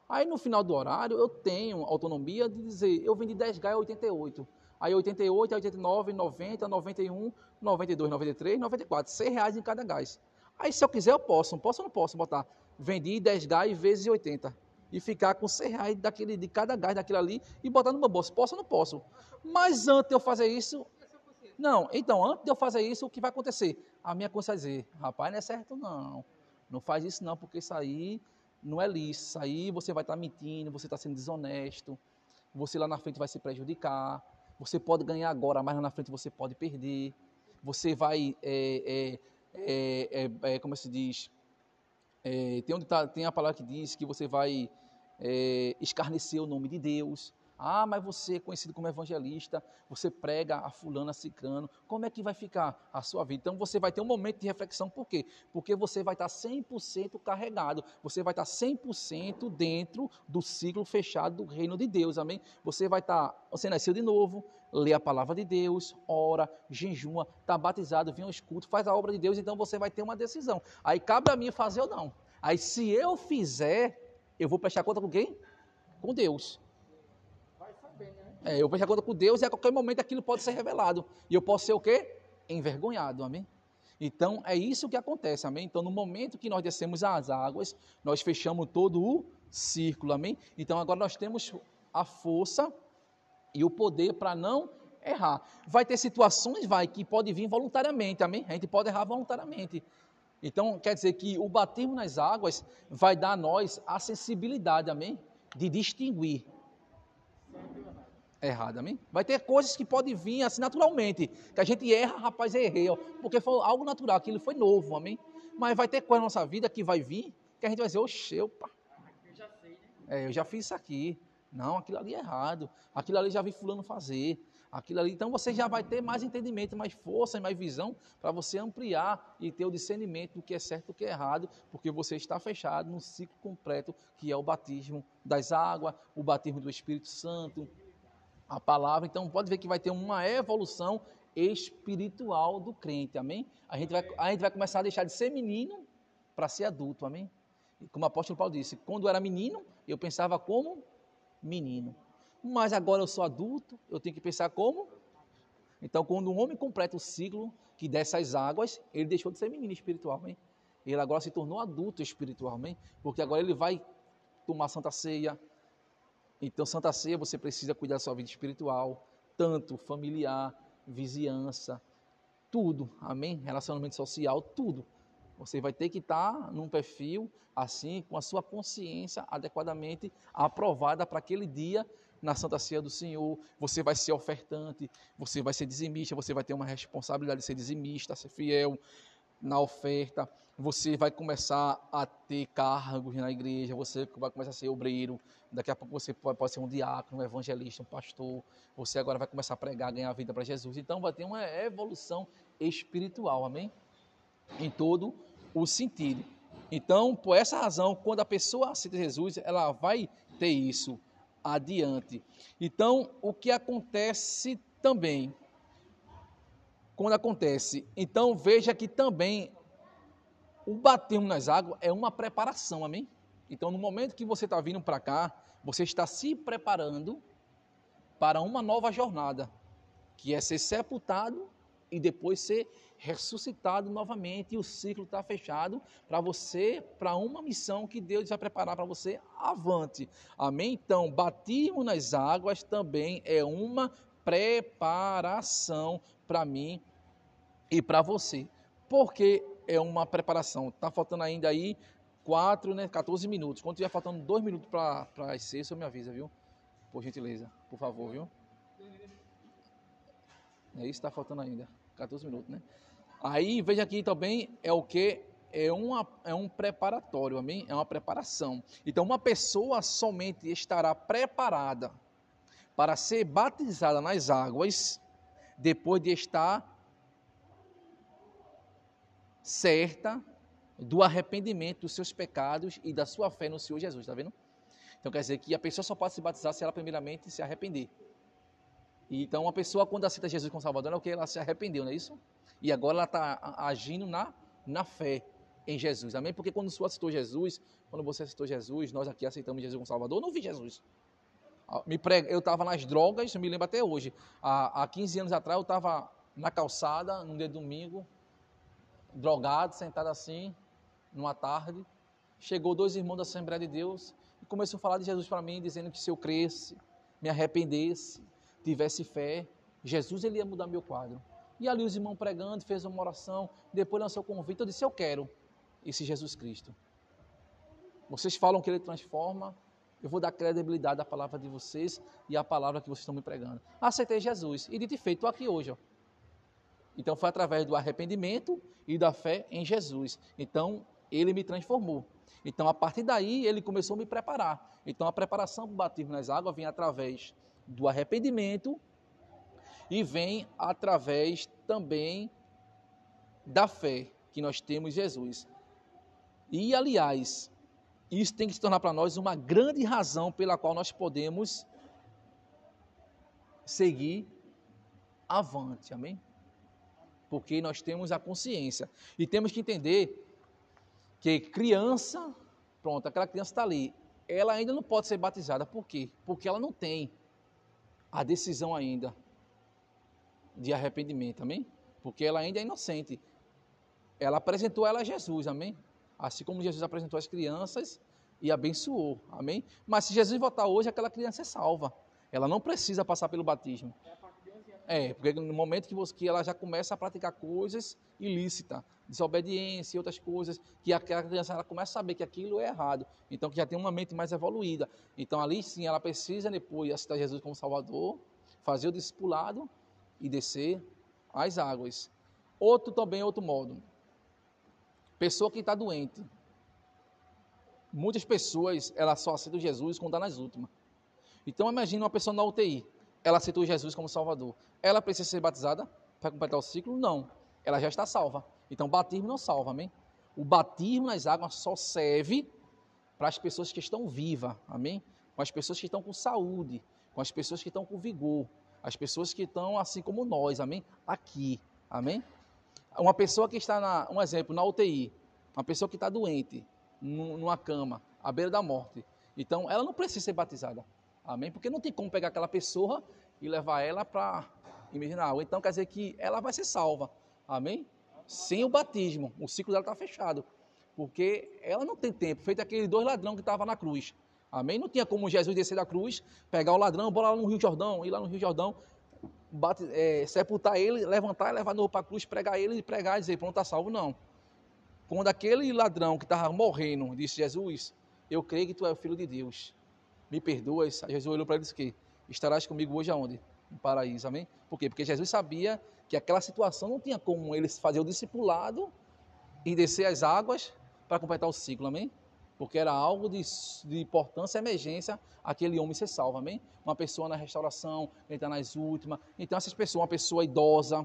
aí no final do horário eu tenho autonomia de dizer, eu vendi 10 gás a 88, aí 88, 89, 90, 91, 92, 93, 94, 100 reais em cada gás. Aí se eu quiser eu posso, não posso ou não posso botar? Vendi 10 gás vezes 80 e ficar com 100 reais daquele, de cada gás daquilo ali e botar no meu bolso. Posso ou não posso? Mas antes de eu fazer isso, não, então, antes de eu fazer isso, o que vai acontecer? A minha consciência vai dizer, rapaz, não é certo não, não faz isso não, porque isso aí não é lícito, isso aí você vai estar mentindo, você está sendo desonesto, você lá na frente vai se prejudicar, você pode ganhar agora, mas lá na frente você pode perder, você vai, é, é, é, como se diz, é, tem, tá, tem a palavra que diz que você vai é, escarnecer o nome de Deus. Ah, mas você é conhecido como evangelista, você prega a fulana, cicrano, como é que vai ficar a sua vida? Então você vai ter um momento de reflexão, por quê? Porque você vai estar 100% carregado, você vai estar 100% dentro do ciclo fechado do reino de Deus, amém? Você vai estar, você nasceu de novo, lê a palavra de Deus, ora, jejuma, está batizado, vem ao escuto, faz a obra de Deus, então você vai ter uma decisão. Aí cabe a mim fazer ou não. Aí se eu fizer, eu vou prestar conta com quem? Com Deus. É, eu vejo a conta com Deus e a qualquer momento aquilo pode ser revelado. E eu posso ser o quê? Envergonhado, amém? Então é isso que acontece, amém? Então no momento que nós descemos as águas, nós fechamos todo o círculo, amém? Então agora nós temos a força e o poder para não errar. Vai ter situações, vai, que pode vir voluntariamente, amém? A gente pode errar voluntariamente. Então quer dizer que o batismo nas águas vai dar a nós a sensibilidade, amém? De distinguir errado, amém? Vai ter coisas que podem vir assim naturalmente, que a gente erra, rapaz, errei, ó, porque foi algo natural, aquilo foi novo, amém? Mas vai ter coisa na nossa vida que vai vir, que a gente vai dizer, oxe, opa, eu já sei, né? É, eu já fiz isso aqui, não, aquilo ali é errado, aquilo ali já vi fulano fazer, aquilo ali, então você já vai ter mais entendimento, mais força e mais visão para você ampliar e ter o discernimento do que é certo e do que é errado, porque você está fechado num ciclo completo que é o batismo das águas, o batismo do Espírito Santo, a palavra. Então, pode ver que vai ter uma evolução espiritual do crente, amém? A gente vai, a gente vai começar a deixar de ser menino para ser adulto, amém? Como o apóstolo Paulo disse, quando eu era menino, eu pensava como menino. Mas agora eu sou adulto, eu tenho que pensar como? Então, quando um homem completa o ciclo que desce as águas, ele deixou de ser menino espiritual, hein? Ele agora se tornou adulto espiritualmente, porque agora ele vai tomar Santa Ceia. Então, Santa Ceia, você precisa cuidar da sua vida espiritual, tanto familiar, vizinhança, tudo, amém? Relacionamento social, tudo. Você vai ter que estar num perfil assim, com a sua consciência adequadamente aprovada para aquele dia na Santa Ceia do Senhor. Você vai ser ofertante, você vai ser dizimista, você vai ter uma responsabilidade de ser dizimista, ser fiel na oferta. Você vai começar a ter cargos na igreja, você vai começar a ser obreiro. Daqui a pouco você pode, ser um diácono, um evangelista, um pastor. Você agora vai começar a pregar, ganhar vida para Jesus. Então vai ter uma evolução espiritual, amém? Em todo o sentido. Então, por essa razão, quando a pessoa aceita Jesus, ela vai ter isso adiante. Então, o que acontece também, quando acontece, então veja que também o batismo nas águas é uma preparação, amém? Então, no momento que você está vindo para cá, você está se preparando para uma nova jornada, que é ser sepultado e depois ser ressuscitado novamente e o ciclo está fechado para você, para uma missão que Deus vai preparar para você avante. Amém? Então, batismo nas águas também é uma preparação para mim e para você. Porque é uma preparação. Está faltando ainda aí 4, né, 14 minutos. Quando tiver faltando 2 minutos para as 6, você me avisa, viu? Por gentileza, por favor, viu? É isso, está faltando ainda. 14 minutos, né? Aí, veja aqui também, é o que? É, é um preparatório, amém? É uma preparação. Então, uma pessoa somente estará preparada para ser batizada nas águas depois de estar certa do arrependimento dos seus pecados e da sua fé no Senhor Jesus, tá vendo? Então quer dizer que a pessoa só pode se batizar se ela primeiramente se arrepender. Então uma pessoa quando aceita Jesus como Salvador é o que ela se arrependeu, não é isso? E agora ela está agindo na, na fé em Jesus. Amém? Porque quando você aceitou Jesus, quando você aceitou Jesus, nós aqui aceitamos Jesus como Salvador, eu não vi Jesus. Ah, eu estava nas drogas, eu me lembro até hoje. Há, há 15 anos atrás eu estava na calçada, num dia de domingo, drogado, sentado assim, numa tarde. Chegou dois irmãos da Assembleia de Deus e começou a falar de Jesus para mim, dizendo que se eu cresce, me arrependesse, tivesse fé, Jesus ele ia mudar meu quadro. E ali os irmãos pregando, fez uma oração, depois lançou o convite, eu disse, eu quero esse Jesus Cristo. Vocês falam que ele transforma, eu vou dar credibilidade à palavra de vocês e à palavra que vocês estão me pregando. Aceitei Jesus e dito e feito, estou aqui hoje. Ó. Então foi através do arrependimento e da fé em Jesus. Então ele me transformou. Então a partir daí ele começou a me preparar. Então a preparação para o batismo nas águas vem através do arrependimento e vem através também da fé que nós temos em Jesus. E, aliás, isso tem que se tornar para nós uma grande razão pela qual nós podemos seguir avante, amém? Porque nós temos a consciência e temos que entender que criança, pronto, aquela criança está ali, ela ainda não pode ser batizada, por quê? Porque ela não tem a decisão ainda de arrependimento, amém? Porque ela ainda é inocente. Ela apresentou ela a Jesus, amém? Assim como Jesus apresentou as crianças e abençoou, amém? Mas se Jesus voltar hoje, aquela criança é salva. Ela não precisa passar pelo batismo. É, porque no momento que, você, que ela já começa a praticar coisas ilícitas, desobediência e outras coisas, que aquela criança ela começa a saber que aquilo é errado, então que já tem uma mente mais evoluída. Então ali sim ela precisa depois aceitar Jesus como Salvador, fazer o discipulado e descer as águas. Outro também, outro modo. Pessoa que está doente. Muitas pessoas, ela só aceitam Jesus quando está nas últimas. Então, imagine uma pessoa na UTI. Ela aceitou Jesus como Salvador. Ela precisa ser batizada para completar o ciclo? Não. Ela já está salva. Então, batismo não salva, amém? O batismo nas águas só serve para as pessoas que estão vivas, amém? Com as pessoas que estão com saúde, com as pessoas que estão com vigor, as pessoas que estão assim como nós, amém? Aqui, amém? Uma pessoa que está, na, um exemplo, na UTI, uma pessoa que está doente, numa cama, à beira da morte. Então, ela não precisa ser batizada. Amém? Porque não tem como pegar aquela pessoa e levar ela para imaginar. Então quer dizer que ela vai ser salva. Amém? Sem o batismo. O ciclo dela está fechado. Porque ela não tem tempo. Feito aqueles dois ladrões que estavam na cruz. Amém? Não tinha como Jesus descer da cruz, pegar o ladrão, botar lá no Rio Jordão, ir lá no Rio Jordão, bate, é, sepultar ele, levantar e levar novo para a cruz, pregar ele e pregar e dizer, pronto, está salvo. Não. Quando aquele ladrão que estava morrendo disse, Jesus, eu creio que tu é o Filho de Deus. Me perdoas. Jesus olhou para ele e disse que estarás comigo hoje aonde? No paraíso, amém? Por quê? Porque Jesus sabia que aquela situação não tinha como ele fazer o discipulado e descer as águas para completar o ciclo, amém? porque era algo de, de importância, emergência, aquele homem ser salvo, amém? Uma pessoa na restauração, ele está nas últimas. Então, essas pessoas, uma pessoa idosa,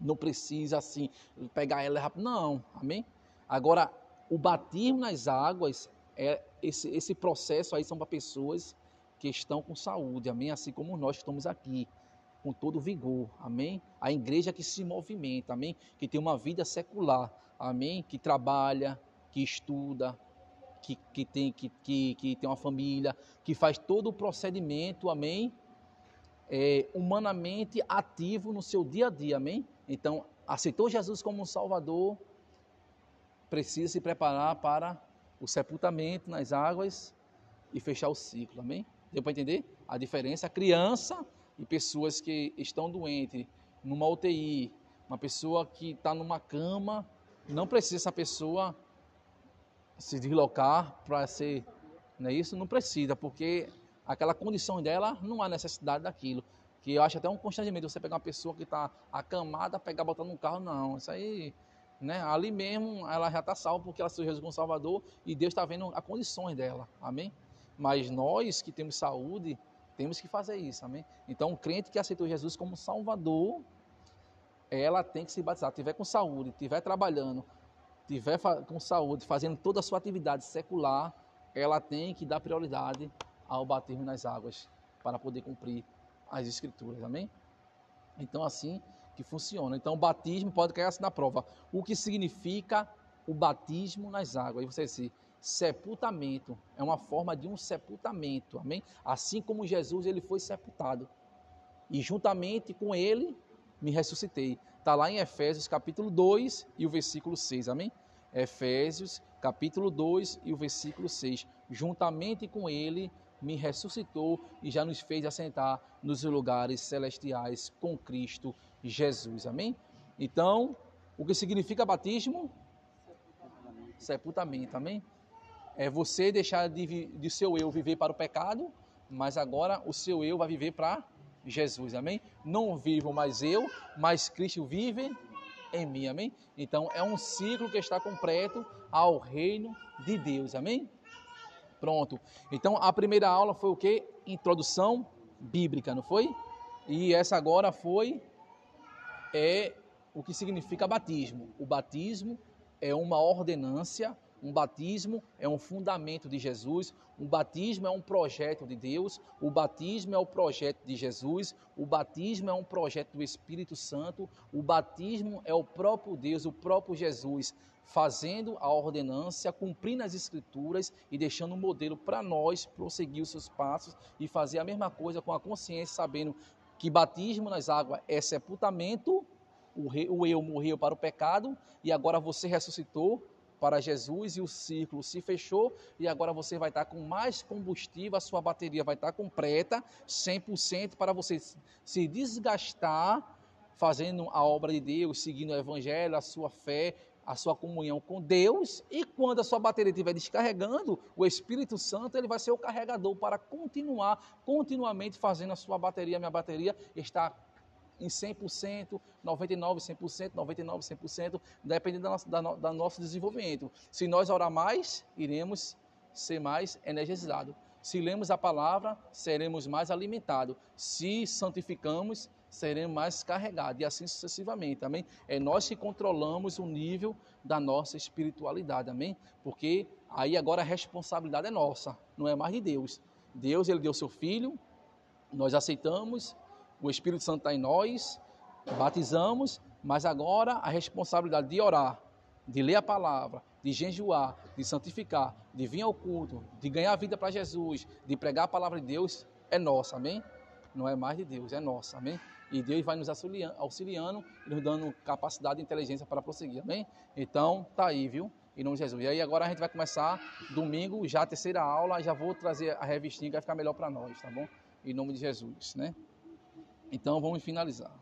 não precisa assim pegar ela rápido, não, amém? Agora, o batismo nas águas, é esse, esse processo aí são para pessoas que estão com saúde, amém? Assim como nós estamos aqui, com todo vigor, amém? A igreja que se movimenta, amém? Que tem uma vida secular, amém? Que trabalha, que estuda, que, que, tem, que, que, que tem uma família, que faz todo o procedimento, amém? É, humanamente ativo no seu dia a dia, amém? Então, aceitou Jesus como um Salvador, precisa se preparar para o sepultamento nas águas e fechar o ciclo, amém? Deu para entender a diferença? A criança e pessoas que estão doentes, numa UTI, uma pessoa que está numa cama, não precisa essa pessoa se deslocar para ser, né, isso não precisa, porque aquela condição dela não há necessidade daquilo. Que eu acho até um constrangimento você pegar uma pessoa que está acamada, pegar, botar num carro, não. Isso aí, né? Ali mesmo ela já está salva porque ela se Jesus como Salvador e Deus está vendo as condições dela. Amém? Mas nós que temos saúde, temos que fazer isso, amém? Então, o crente que aceitou Jesus como Salvador, ela tem que se batizar. Tiver com saúde, tiver trabalhando, tiver com saúde, fazendo toda a sua atividade secular, ela tem que dar prioridade ao batismo nas águas para poder cumprir as escrituras, amém? Então assim que funciona. Então o batismo pode cair assim na prova. O que significa o batismo nas águas? E você disse, sepultamento é uma forma de um sepultamento, amém? Assim como Jesus ele foi sepultado e juntamente com ele me ressuscitei. Está lá em Efésios capítulo 2 e o versículo 6, amém? Efésios capítulo 2 e o versículo 6. Juntamente com ele me ressuscitou e já nos fez assentar nos lugares celestiais com Cristo Jesus. Amém? Então, o que significa batismo? Sepultamento. Amém? É você deixar de, de seu eu viver para o pecado, mas agora o seu eu vai viver para Jesus, amém? Não vivo mais eu, mas Cristo vive em mim, amém? Então é um ciclo que está completo ao reino de Deus, amém? Pronto. Então a primeira aula foi o que? Introdução bíblica, não foi? E essa agora foi é o que significa batismo. O batismo é uma ordenância um batismo é um fundamento de Jesus, um batismo é um projeto de Deus, o batismo é o projeto de Jesus, o batismo é um projeto do Espírito Santo, o batismo é o próprio Deus, o próprio Jesus, fazendo a ordenância, cumprindo as Escrituras e deixando um modelo para nós prosseguir os seus passos e fazer a mesma coisa com a consciência, sabendo que batismo nas águas é sepultamento, o eu morreu para o pecado e agora você ressuscitou para Jesus e o círculo se fechou e agora você vai estar com mais combustível, a sua bateria vai estar completa, 100% para você se desgastar fazendo a obra de Deus, seguindo o evangelho, a sua fé, a sua comunhão com Deus, e quando a sua bateria estiver descarregando, o Espírito Santo ele vai ser o carregador para continuar continuamente fazendo a sua bateria, minha bateria está em 100%, 99%, 100%, 99%, 100%, dependendo do da, nosso desenvolvimento. Se nós orar mais, iremos ser mais energizados. Se lemos a palavra, seremos mais alimentados. Se santificamos, seremos mais carregados e assim sucessivamente, amém? É nós que controlamos o nível da nossa espiritualidade, amém? Porque aí agora a responsabilidade é nossa, não é mais de Deus. Deus, ele deu seu filho, nós aceitamos, o Espírito Santo está em nós, batizamos, mas agora a responsabilidade de orar, de ler a palavra, de jejuar, de santificar, de vir ao culto, de ganhar vida para Jesus, de pregar a palavra de Deus, é nossa, amém? Não é mais de Deus, é nossa, amém? E Deus vai nos auxiliando, e nos dando capacidade e inteligência para prosseguir, amém? Então, tá aí, viu? Em nome de Jesus. E aí agora a gente vai começar domingo, já a terceira aula, já vou trazer a revistinha que vai ficar melhor para nós, tá bom? Em nome de Jesus, né? Então vamos finalizar.